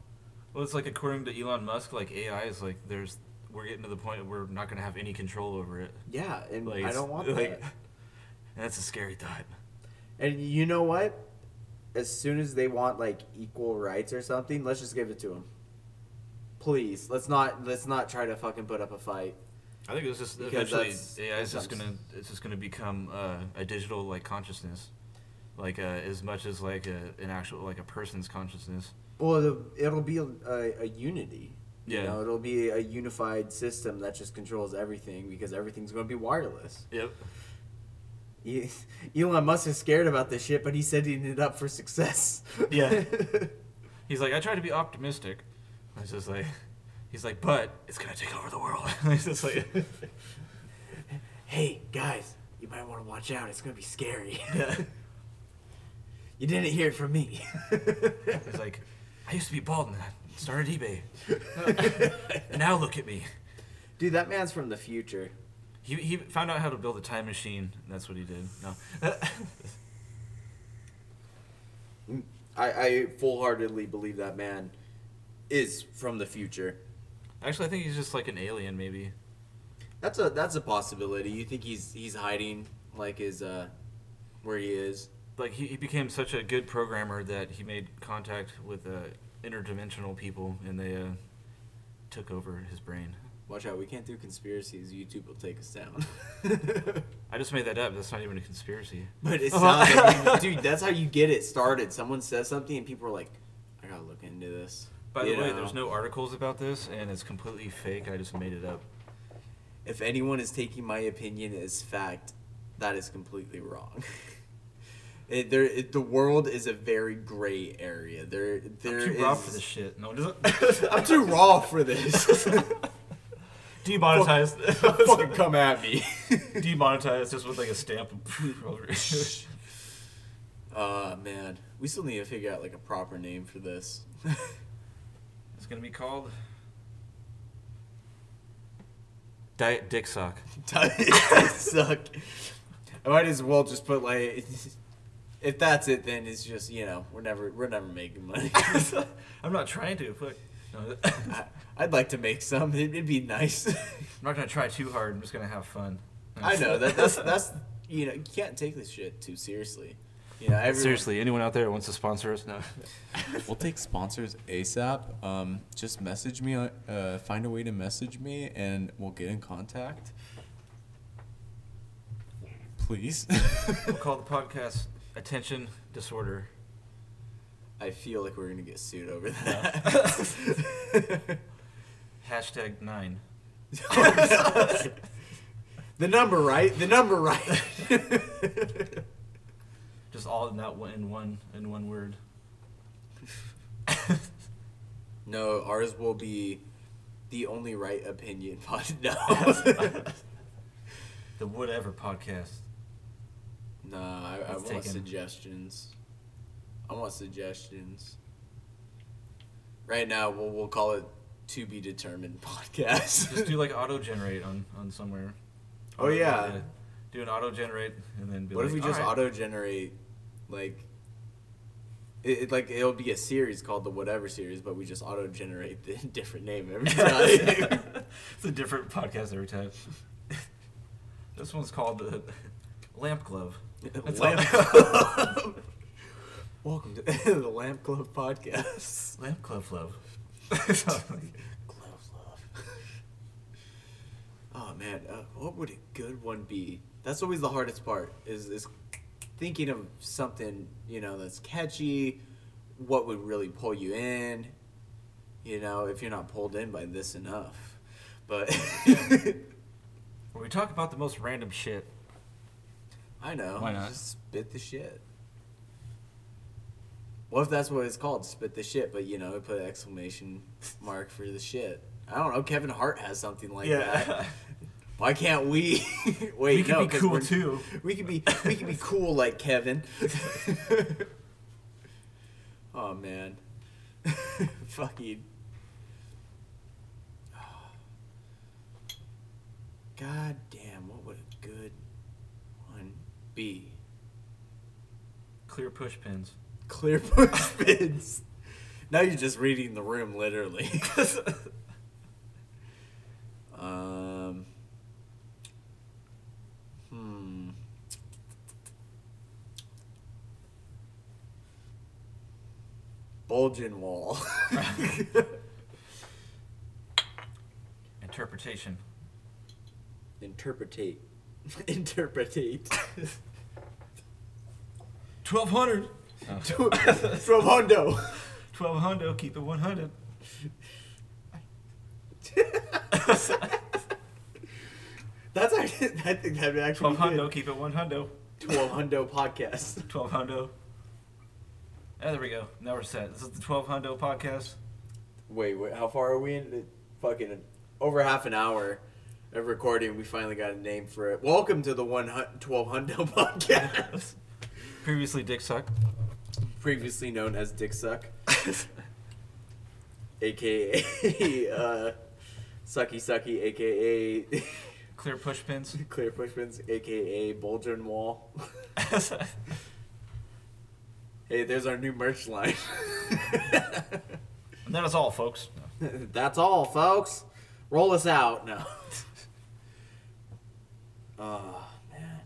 well it's like according to Elon Musk like AI is like there's we're getting to the point where we're not gonna have any control over it Yeah, and like I don't want like, that. that's a scary thought And you know what? As soon as they want like equal rights or something, let's just give it to them. Please, let's not let's not try to fucking put up a fight. I think it's just Because eventually that's- AI is just that's- gonna it's just gonna become uh, a digital like consciousness, like uh, as much as like a, an actual like a person's consciousness. Well, it'll, it'll be a, a, a unity. You Yeah. know, it'll be a unified system that just controls everything because everything's going to be wireless. Yep. E- Elon Musk is scared about this shit, but he's setting it up for success. Yeah. He's like, I try to be optimistic. I was just like, he's like, but it's gonna take over the world. he's just like, hey, guys, you might want to watch out. It's going to be scary. you didn't hear it from me. he's like, I used to be bald and I started eBay. and now look at me. Dude, that man's from the future. He, he found out how to build a time machine. And that's what he did. No. I, I full heartedly believe that man is from the future. Actually, I think he's just like an alien, maybe. That's a that's a possibility. You think he's he's hiding like his uh where he is? like he, he became such a good programmer that he made contact with uh, interdimensional people and they uh, took over his brain. Watch out, we can't do conspiracies. YouTube will take us down. I just made that up. That's not even a conspiracy. but it sounds like, dude, that's how you get it started. Someone says something and people are like, I gotta look into this. By the way, know? there's no articles about this, and it's completely fake. I just made it up. If anyone is taking my opinion as fact, that is completely wrong. It, there, it, the world is a very gray area. There, there I'm too raw for this shit. No, I'm too raw for this. demonetized. Fucking come at me. demonetized just with like a stamp it. Uh man, we still need to figure out like a proper name for this. It's gonna be called Diet Dick Sock. Diet Suck. I might as well just put like, if that's it, then it's just you know we're never we're never making money. I'm not trying to. but No, I, I'd like to make some. It'd, it'd be nice. I'm not gonna try too hard. I'm just gonna have fun. I know that that's that's you know, you can't take this shit too seriously. You know, everyone, Seriously, anyone out there who wants to sponsor us? No. We'll take sponsors ASAP. Um, just message me. Uh, find a way to message me, and we'll get in contact. Please. we'll call the podcast "Attention Disorder." I feel like we're gonna get sued over that. Hashtag nine. the number right. The number right. Just all in that one in one in one word. no, ours will be the only right opinion pod. No. The whatever podcast. no, I, I want taken. suggestions. I want suggestions. Right now, we'll we'll call it to be determined podcast. Just do like auto generate on on somewhere. Oh, yeah. Do an auto generate and then be What like, if we just "Alright." auto generate, like, it, it like it'll be a series called the whatever series, but we just auto generate the different name every time. it's a different podcast every time. this one's called the Lamp Glove. That's Lamp Club. Welcome to the Lamp Club podcast. Lamp Glove Love. Gloves love. oh man, uh, what would a good one be? That's always the hardest part. Is is thinking of something you know that's catchy. What would really pull you in? You know, if you're not pulled in by this enough, but Where we talk about the most random shit. I know. Why not? Just spit the shit. What if that's what it's called? Spit the shit, but you know, put an exclamation mark for the shit. I don't know. Kevin Hart has something like that. Why can't we? Wait, We could no, be cool, too. We could be we could be cool like Kevin. oh man, fucking. God damn! What would a good one be? Clear push pins. Clear push pins. Now you're just reading the room, literally. um. Bulging wall. Interpretation. Interpretate. Interpretate. 1200. From Hondo. 1200, keep it 100. That's actually, I think that'd actually 1200, keep it 100. Twelve Hundo podcast. 1200. Ah, there we go. Now we're set. This is the 1200 podcast. Wait, wait, how far are we in? Fucking over half an hour of recording. We finally got a name for it. Welcome to the one twelve Hundo podcast, Previously Dick Suck. previously known as Dick Suck, aka uh, Sucky Sucky, aka Clear push pins. Clear Pushpins, aka Bulgin Wall. Hey, there's our new merch line. And that is all, folks. That's all, folks. Roll us out. No. Oh man.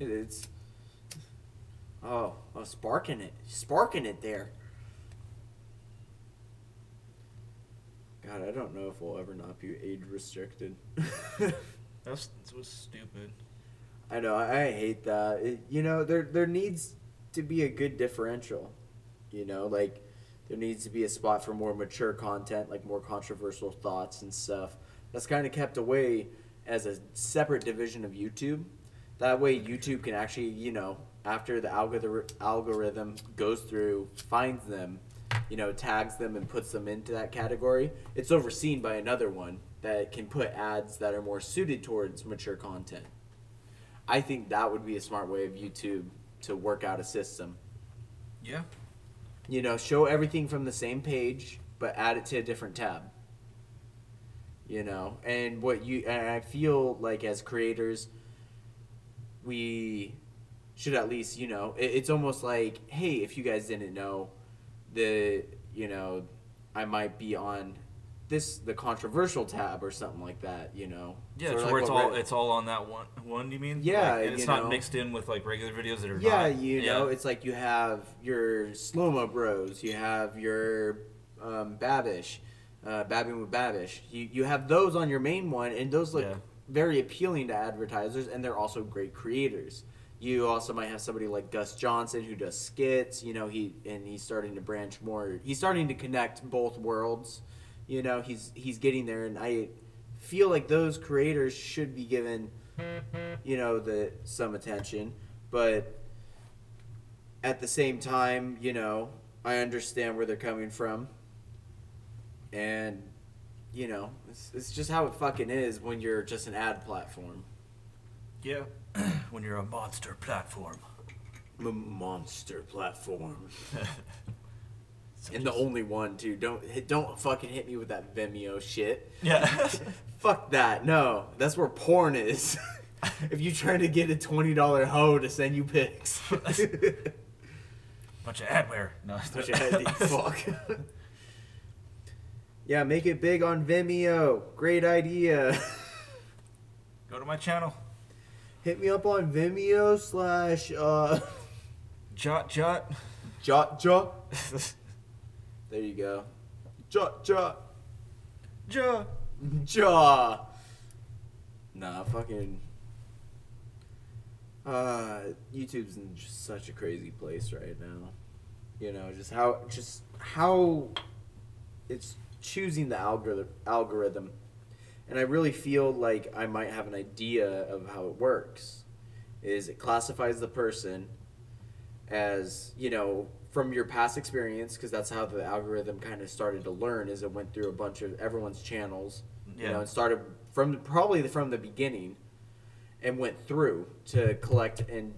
It- It's. Oh, oh, sparking it, sparking it there. God, I don't know if we'll ever not be age restricted. That's, that was stupid. I know. I, hate that. It, you know, there there needs to be a good differential. You know, like there needs to be a spot for more mature content, like more controversial thoughts and stuff. That's kind of kept away as a separate division of YouTube. That way, YouTube can actually, you know, after the algorithm algorithm goes through, finds them, you know, tags them and puts them into that category. It's overseen by another one that can put ads that are more suited towards mature content. I think that would be a smart way of YouTube to work out a system. Yeah. You know, show everything from the same page, but add it to a different tab. You know, and what you and I feel like as creators, we should at least, you know, it, it's almost like, hey, if you guys didn't know, the you know, I might be on this the controversial tab or something like that. You know. Yeah, so of where it's all Reddit- it's all on that one one. Do you mean? Yeah, Like, and it's not know. mixed in with like regular videos that are Yeah, not. you yeah. know, it's like you have your slow mo bros, you have your um, Babish, uh, Binging with Babish. You you have those on your main one, and those look Yeah. very appealing to advertisers, and they're also great creators. You also might have somebody like Gus Johnson who does skits. You know, he and he's starting to branch more. He's starting to connect both worlds. You know, he's he's getting there, and I feel like those creators should be given, you know, the some attention. But at the same time, you know, I understand where they're coming from. And, you know, it's, it's just how it fucking is when you're just an ad platform. yeah. when you're a monster platform. M- monster platform. and the only one, too. Don't don't fucking hit me with that Vimeo shit. Yeah. Fuck that. No, that's where porn is. if you're trying to get a $20 hoe to send you pics. Bunch of adware. No. I had to- fuck. yeah, make it big on Vimeo. Great idea. Go to my channel. Hit me up on Vimeo slash uh Jot jot. Jot Jot. There you go. Jot Jot. Ja. Jaw. Nah, fucking. Uh, YouTube's in just such a crazy place right now. You know, just how just how it's choosing the algorithm algorithm, and I really feel like I might have an idea of how it works. Is it classifies the person as you know from your past experience because that's how the algorithm kind of started to learn is it went through a bunch of everyone's channels you know and started from probably from the beginning and went through to collect and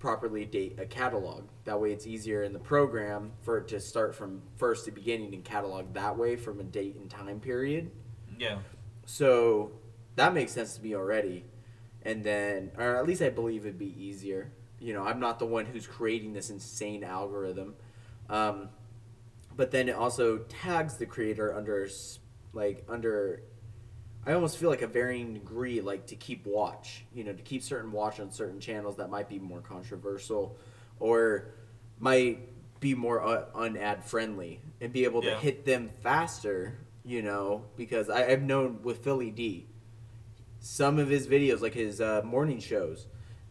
properly date a catalog that way it's easier in the program for it to start from first to beginning and catalog that way from a date and time period Yeah. so that makes sense to me already. And then, or at least I believe it'd be easier. You know, I'm not the one who's creating this insane algorithm. Um, but then it also tags the creator under, like, under, I almost feel like a varying degree, like to keep watch, you know, to keep certain watch on certain channels that might be more controversial or might be more uh, unad friendly and be able to hit them faster, you know, because I, I've known with Philly D, some of his videos, like his uh, morning shows,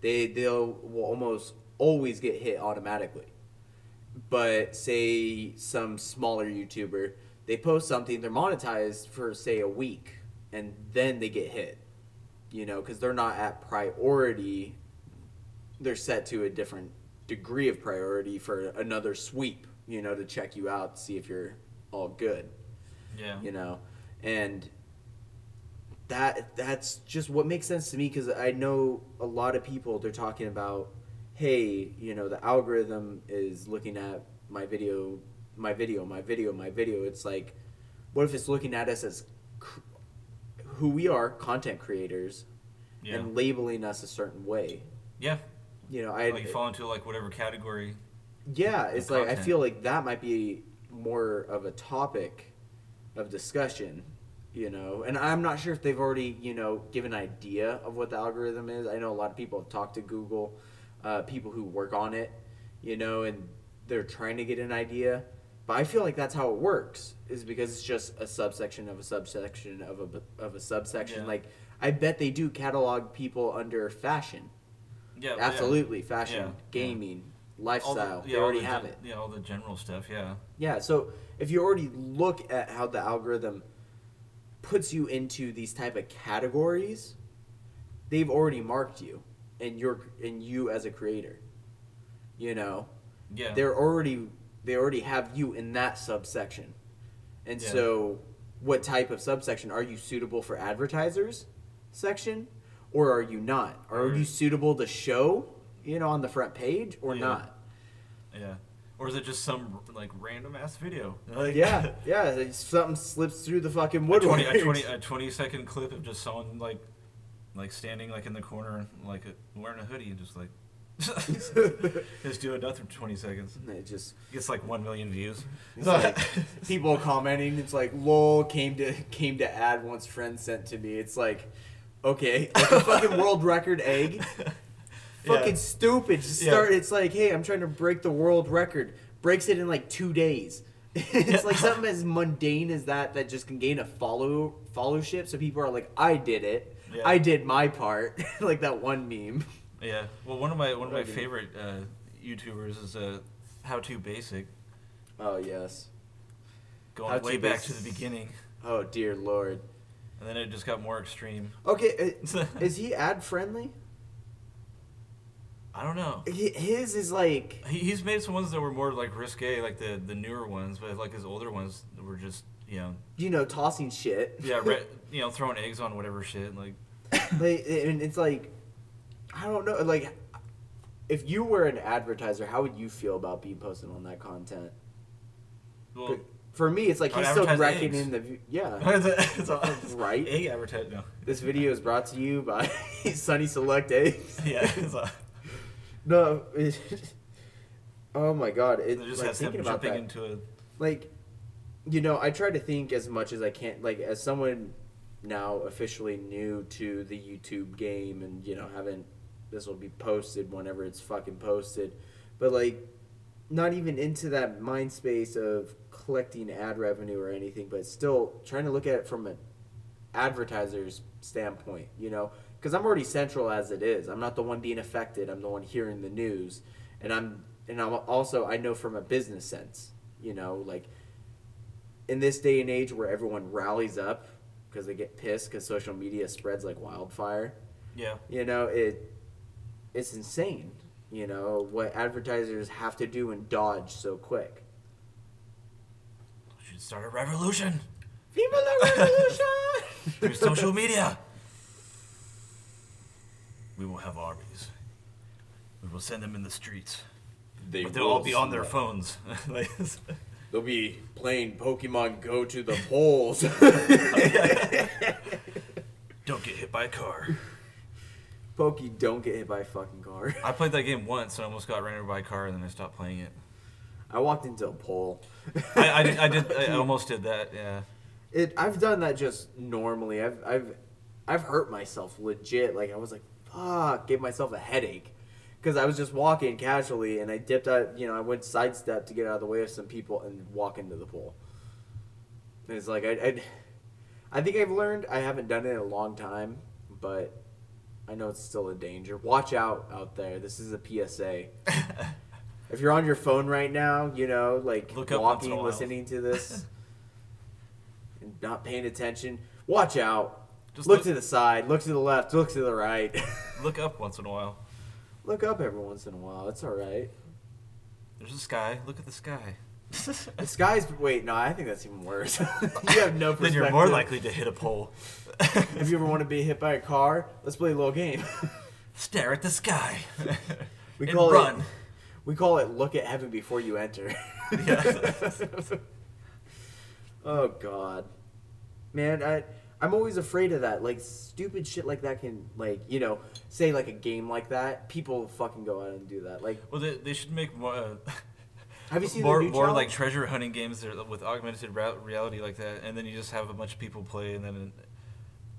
they they'll will almost always get hit automatically. But say some smaller YouTuber, they post something, they're monetized for say a week, and then they get hit. You know, because they're not at priority. They're set to a different degree of priority for another sweep. You know, to check you out, see if you're all good Yeah. you know and that that's just what makes sense to me because i know a lot of people they're talking about hey you know the algorithm is looking at my video my video my video my video it's like what if it's looking at us as cr- who we are content creators Yeah. and labeling us a certain way Yeah. you know i Like you fall into like whatever category. yeah, it's like I feel like that might be more of a topic of discussion, you know. And I'm not sure if they've already, you know, given an idea of what the algorithm is. I know a lot of people have talked to Google, uh, people who work on it, you know, and they're trying to get an idea. But I feel like that's how it works, is because it's just a subsection of a subsection of a of a subsection. Yeah. Like I bet they do catalog people under fashion. Yeah. Absolutely, fashion, Yeah, yeah. gaming, Yeah. Lifestyle. the, they yeah, already the have it. Yeah, all the general stuff. Yeah. Yeah, so if you already look at how the algorithm puts you into these type of categories, they've already marked you and you're and you as a creator. You know, Yeah. they're already they already have you in that subsection. And Yeah. so what type of subsection are you suitable for advertisers section or are you not? Are you suitable to show, you know, on the front page or Yeah. not? Yeah. Or is it just some like random ass video? Uh, like, Yeah, yeah, it's- something slips through the fucking a woodwork. 20, a 20 a 20 second clip of just someone like like standing like in the corner like a, wearing a hoodie and just like Just do nothing for 20 seconds. And it just Gets like 1 million views. It's like people commenting. It's like lol came to came to ad once friend sent to me. It's like okay, like a fucking world record egg. Fucking Yeah. stupid. Just Yeah. start. It's like hey, I'm trying to break the world record. Breaks it in like two days. it's like something as mundane as that that just can gain a follow followship. So people are like, I did it. Yeah. I did my part. like that one meme. Yeah. Well, one of my one of my favorite uh, YouTubers is uh, How To Basic, Oh yes. going How To way back to the beginning, Oh dear lord. and then it just got more extreme. Okay, uh, is he ad friendly? I don't know. Hi- His is like He, he's made some ones that were more like risque, like the the newer ones, but like his older ones were just you know you know tossing shit. yeah re- you know throwing eggs on whatever shit like like, and it's like I don't know. Like, if you were an advertiser, how would you feel about being posted on that content? well. For me, it's like he's still wrecking eggs. in the yeah. it's all, Right? Egg advertise no. This video is brought to you by Sunny Select Eggs. Yeah. No. It, oh my god! It, it just like has thinking about jumping that. into a like you know i try to think as much as i can like as someone now officially new to the youtube game and you know haven't this will be posted whenever it's fucking posted but like not even into that mind space of collecting ad revenue or anything but still trying to look at it from an advertiser's standpoint you know because i'm already central as it is. I'm not the one being affected. I'm the one hearing the news. And i'm and i'm also i know from a business sense you know like in this day and age where everyone rallies up because they get pissed because social media spreads like wildfire yeah. you know it it's insane you know what advertisers have to do and dodge so quick. We should start a revolution. Viva la revolution! Through social media. We will have armies. We will send them in the streets, they but they'll all be on their smell. phones. Like, they'll be playing pokemon go to the polls Don't get hit by a car. pokey don't get hit by a fucking car I played that game once and almost got ran over by a car, and then I stopped playing it. i walked into a pole I, I, did, I did. I almost did that. Yeah. It I've done that just normally. I've I've I've hurt myself legit. Like I was like, fuck, gave myself a headache because I was just walking casually and I dipped out. You know, I went sidestep to get out of the way of some people and walk into the pool. And it's like I I, I think I've learned. I haven't done it in a long time, but I know it's still a danger. Watch out out there. This is a PSA. If you're on your phone right now, you know, like Look up once in walking, listening to this, and not paying attention, watch out. Just look, look- to the side, look to the left, look to the right. Look up once in a while. look up every once in a while. It's all right. There's a sky. Look at the sky. The sky's wait, no, I think that's even worse. you have no then you're more likely to hit a pole. If you ever want to be hit by a car, let's play a little game. Stare at the sky. We and call run. it we call it look at heaven before you enter. Oh god. Man, I I'm always afraid of that. Like stupid shit like that can like, you know, say like a game like that, people fucking go out and do that. Like Well, they, they should make more. Uh, have you seen more, the new more challenge? like treasure hunting games with augmented ra- reality like that, and then you just have a bunch of people play, and then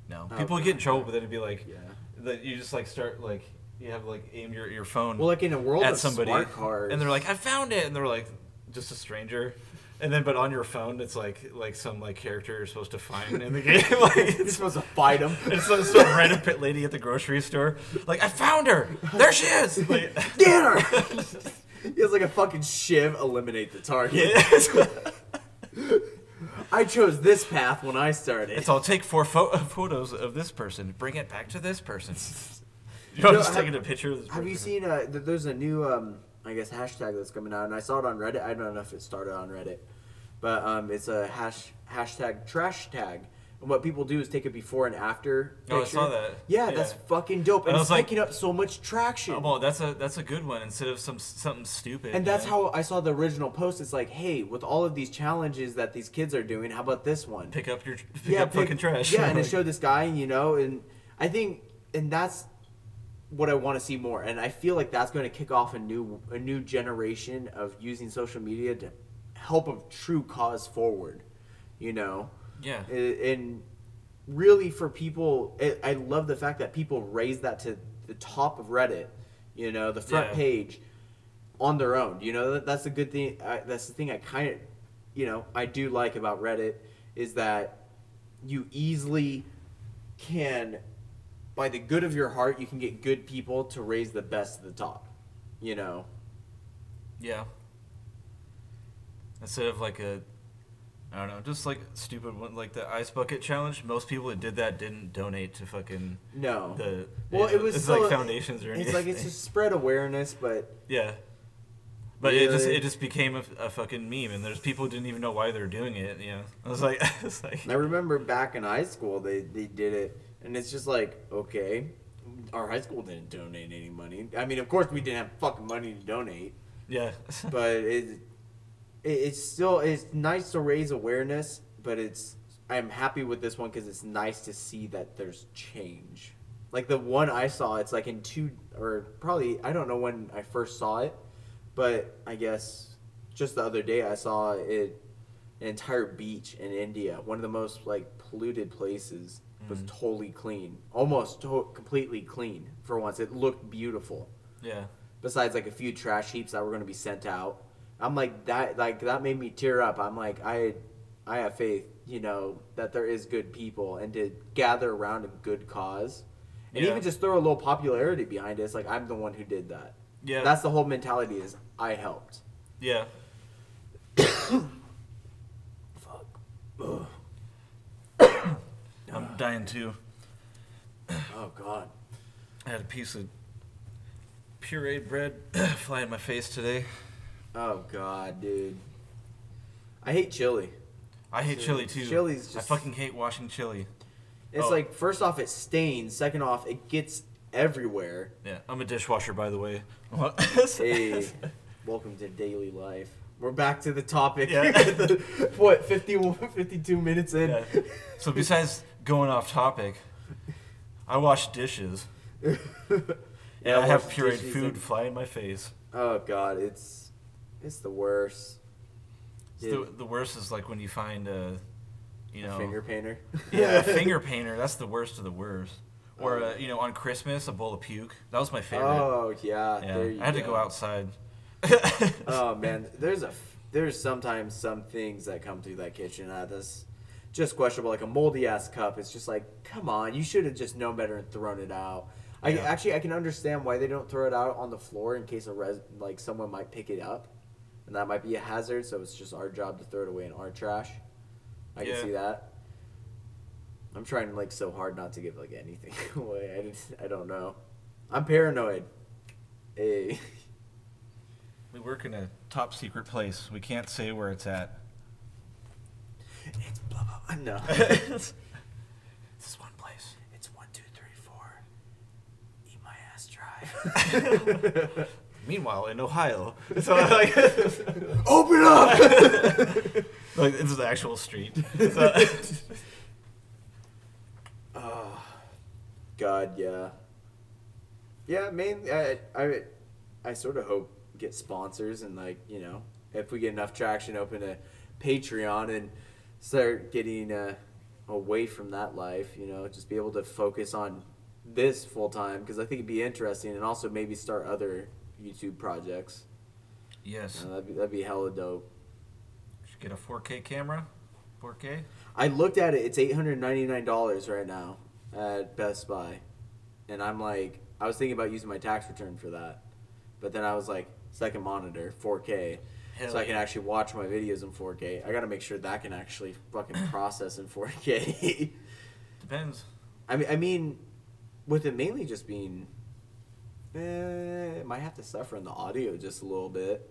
no, Oh, people get in trouble, but then it'd be like Yeah. that you just like start like you have like aim your, your phone Well, like in a world at somebody, and they're like, "I found it," and they're like, just a stranger. And then, but on your phone, it's like like some like character you're supposed to find in the game. like you're it's, supposed to fight them. it's some, some random pit lady at the grocery store. Like, I found her. There she is. Like, Get her! he has like a fucking shiv. Eliminate the target. yeah. I chose this path when I started. It's all take four pho- photos of this person, bring it back to this person. You know, No, just have- taking a picture of this Have you seen? Uh, there's a new, um, I guess, hashtag that's coming out, and I saw it on Reddit. I don't know if it started on Reddit, but um, it's a hash hashtag trash tag. And what people do is take a before and after. Oh, I saw that. Yeah, Yeah. that's fucking dope, and And it's like- picking up so much traction. Oh, well, that's a that's a good one instead of some something stupid. and that's how I saw the original post. It's like, hey, with all of these challenges that these kids are doing, how about this one? pick up your pick yeah, up pick- fucking trash. Yeah, and it showed this guy, you know, and I think, and that's what I want to see more, and I feel like that's going to kick off a new a new generation of using social media to help a true cause forward. You know, Yeah. And really for people, I I love the fact that people raise that to the top of Reddit. You know, the front Yeah. page on their own. You know, that, that's the good thing. I, that's the thing I kind of, you know, I do like about Reddit is that you easily can, by the good of your heart, you can get good people to raise the best to the top. You know, Yeah. Instead of like a, I don't know, just like stupid one, like the ice bucket challenge. Most people that did that didn't donate to fucking no. the. well, it was it's so- like foundations or anything. It's like it's just spread awareness, but yeah. But it just it just became a, a fucking meme, and there's people who didn't even know why they were doing it. You know, I was like, it's like I remember back in high school they, they did it and it's just like, okay, our high school didn't donate any money. I mean, of course we didn't have fucking money to donate, yeah, but it, it it's still it's nice to raise awareness, but it's I'm happy with this one cuz it's nice to see that there's change. Like the one I saw, it's like in two or probably I don't know when I first saw it, but I guess just the other day I saw it an entire beach in India, one of the most like polluted places, was totally clean, almost to- completely clean for once. It looked beautiful. yeah, Besides like a few trash heaps that were going to be sent out, I'm like that. Like that made me tear up. I'm like I, I have faith, you know, that there is good people and to gather around a good cause, and Yeah. even just throw a little popularity behind it. It's like I'm the one who did that. yeah. That's the whole mentality. Is I helped. yeah. Fuck. Ugh. Dying too. Oh God. I had a piece of pureed bread fly in my face today. Oh God, dude. I hate chili. I hate Dude, chili too. chili's I just- fucking hate washing chili. It's Oh. like first off it stains. Second off it gets everywhere. Yeah, I'm a dishwasher by the way. Hey, welcome to daily life. We're back to the topic. Yeah. What 51, 52 minutes in? Yeah. So besides going off topic, I wash dishes. Yeah, And I have pureed food and- fly in my face. Oh God, it's it's the worst. It's the, the worst is like when you find a, you know, Finger painter. yeah, a finger painter. That's the worst of the worst. Or Oh. uh, you know, on Christmas, a bowl of puke. That was my favorite. Oh yeah, yeah, there you I had to go outside. oh man, there's a there's sometimes some things that come through that kitchen uh, that's just questionable. Like a moldy ass cup. It's just like, come on, you should have just known better and thrown it out. I Yeah. actually I can understand why they don't throw it out on the floor in case a res like someone might pick it up, and that might be a hazard. So it's just our job to throw it away in our trash. I Yeah. can see that. I'm trying like so hard not to give like anything away. I just, I don't know. I'm paranoid. Hey. we work in a top secret place. We can't say where it's at. It's blah blah blah. No. this is one place. It's one, two, three, four. Eat my ass drive. Meanwhile, in Ohio, so like, Open up. like it's the actual street. So- oh, God, yeah. Yeah, mainly, I, I, I sort of hope get sponsors and like you know if we get enough traction, open a Patreon and start getting uh, away from that life. You know, just be able to focus on this full time because I think it'd be interesting and also maybe start other YouTube projects. yes, Uh, that'd be that'd be hella dope. should get a 4K camera. 4K. I looked at it. It's eight hundred ninety nine dollars right now at Best Buy, and I'm like, I was thinking about using my tax return for that, but then I was like, second monitor, four K, Hell so I can yeah. actually watch my videos in four K. I got to make sure that can actually fucking process in four K. Depends. I mean, I mean, with it mainly just being, eh, it might have to suffer in the audio just a little bit,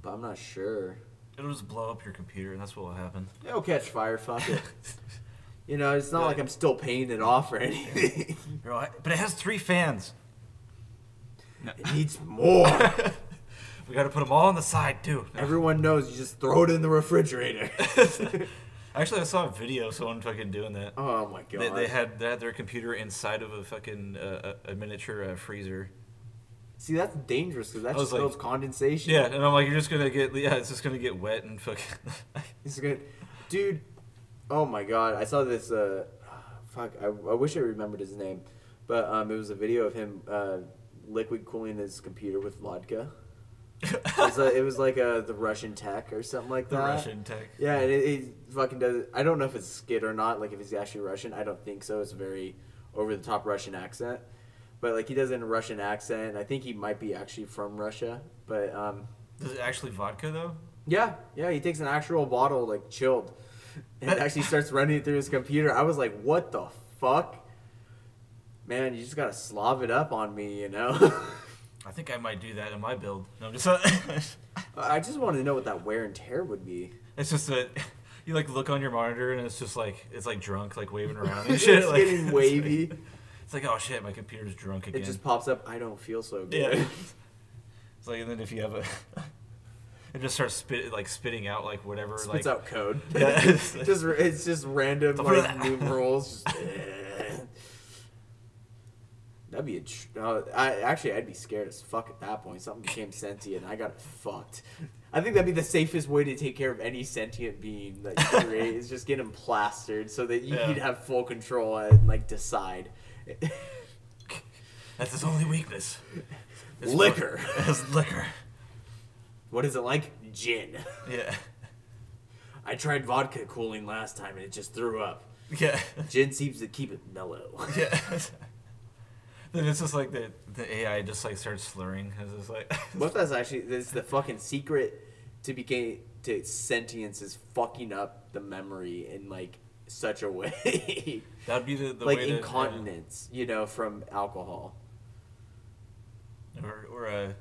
but I'm not sure. It'll just blow up your computer, and that's what will happen. It'll catch fire. Fuck it. You know, it's not like I'm still paying it off or anything. You're but it has three fans. No. it needs more. We got to put them all on the side too. Everyone knows you just throw it in the refrigerator. Actually, I saw a video of someone fucking doing that. Oh my god. They, they had they had their computer inside of a fucking uh, a, miniature uh, freezer. See, that's dangerous because that I just like- builds condensation. Yeah, and I'm like, you're just gonna get yeah, it's just gonna get wet and fucking. It's good, dude. Oh my god, I saw this. Uh, fuck, I, I wish I remembered his name, but um, it was a video of him uh, liquid cooling his computer with vodka. It was, uh, it was like uh, the Russian tech or something like that. the. Russian tech. Yeah, and it, it fucking does. I don't know if it's skit or not. Like if he's actually Russian, I don't think so. It's a very over the top Russian accent, but like he does it in a Russian accent. I think he might be actually from Russia, but um, Is it actually vodka though? yeah, yeah, he takes an actual bottle, like chilled, and actually starts running it through his computer. I was like, what the fuck? Man, you just gotta slob it up on me, you know? I think I might do that in my build. No, I'm just. I just wanted to know what that wear and tear would be. it's just that you like look on your monitor and it's just like it's like drunk, like waving around and shit. it's like, getting wavy. It's like oh shit, my computer's drunk again. It just pops up. I don't feel so good. yeah. It's like and then if you have a, it just starts spit like spitting out like whatever Spits like out code. Yeah. just it's just random like numerals. Just, eh. That'd be a. Tr- uh, I actually I'd be scared as fuck at that point. Something became sentient. I got fucked. I think that'd be the safest way to take care of any sentient being that you create is just get him plastered so that you Yeah. would have full control and like decide. That's his only weakness. It's Liquor. It's liquor. what is it like? Gin. Yeah. I tried vodka cooling last time and it just threw up. Yeah. Gin seems to keep it mellow. Yeah. then it's just like the the AI just like starts slurring. Because it's like What if that's actually this the fucking secret to became to sentience is fucking up the memory in like such a way, that'd be the, the like to- incontinence, you know, from alcohol. or or uh,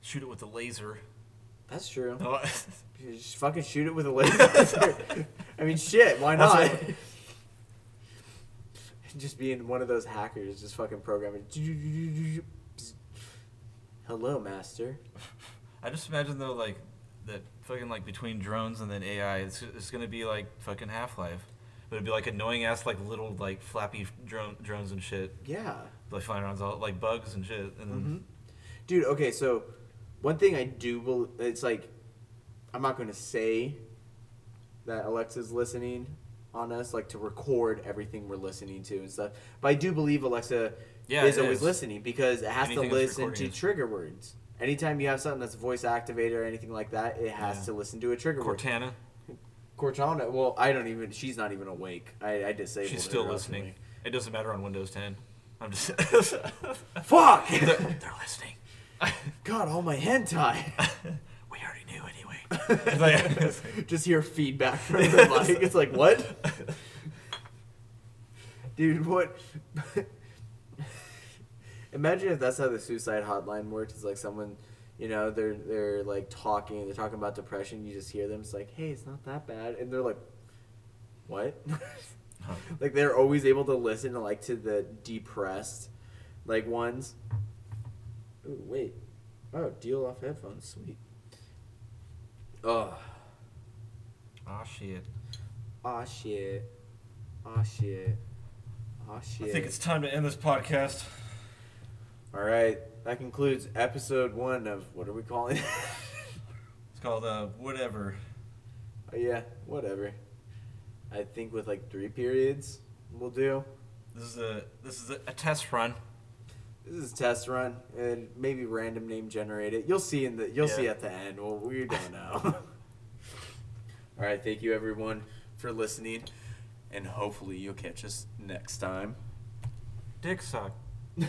shoot it with a laser. That's true. Just fucking shoot it with a laser. I mean, shit. Why That's not? Just being one of those hackers, just fucking programming. Hello, master. I just imagine though like that fucking like between drones and then AI, it's it's gonna be like fucking Half Life. But it'd be like annoying ass like little like flappy drone drones and shit. Yeah. Like flying around all like bugs and shit. And then Mhm. Dude, okay, so one thing I do believe it's like I'm not going to say that Alexa's listening on us, like to record everything we're listening to and stuff. But I do believe Alexa Yeah, is always is. listening because it has Anything to listen to is- trigger words. Anytime you have something that's voice activated or anything like that, it has Yeah. to listen to a trigger word. Cortana, Cortana, well, I don't even. She's not even awake. I, I disabled. she's still listening. It doesn't matter on Windows 10. I'm just Fuck! they're, they're listening. God, all my hentai. we already knew anyway. It's like- it's like- Just hear feedback from the mic. It's like, what? Dude, what? Imagine if that's how the suicide hotline works. It's like someone, you know, they're they're like talking, they're talking about depression. You just hear them. It's like, hey, it's not that bad, and they're like, what? like they're always able to listen to like to the depressed, like ones. Ooh, wait. Oh, deal off headphones. Sweet. Oh. oh shit. Aw shit. Aw shit. Aw shit. I think it's time to end this podcast. All right. That concludes episode one of what are we calling? it? It's called uh whatever. oh, yeah, whatever. I think with like three periods, we'll do. This is a this is a, a test run. This is test run and maybe random name generated. You'll see in the you'll see at the end. Well, we don't know. All right. Thank you everyone for listening, and hopefully you'll catch us next time. Dick suck.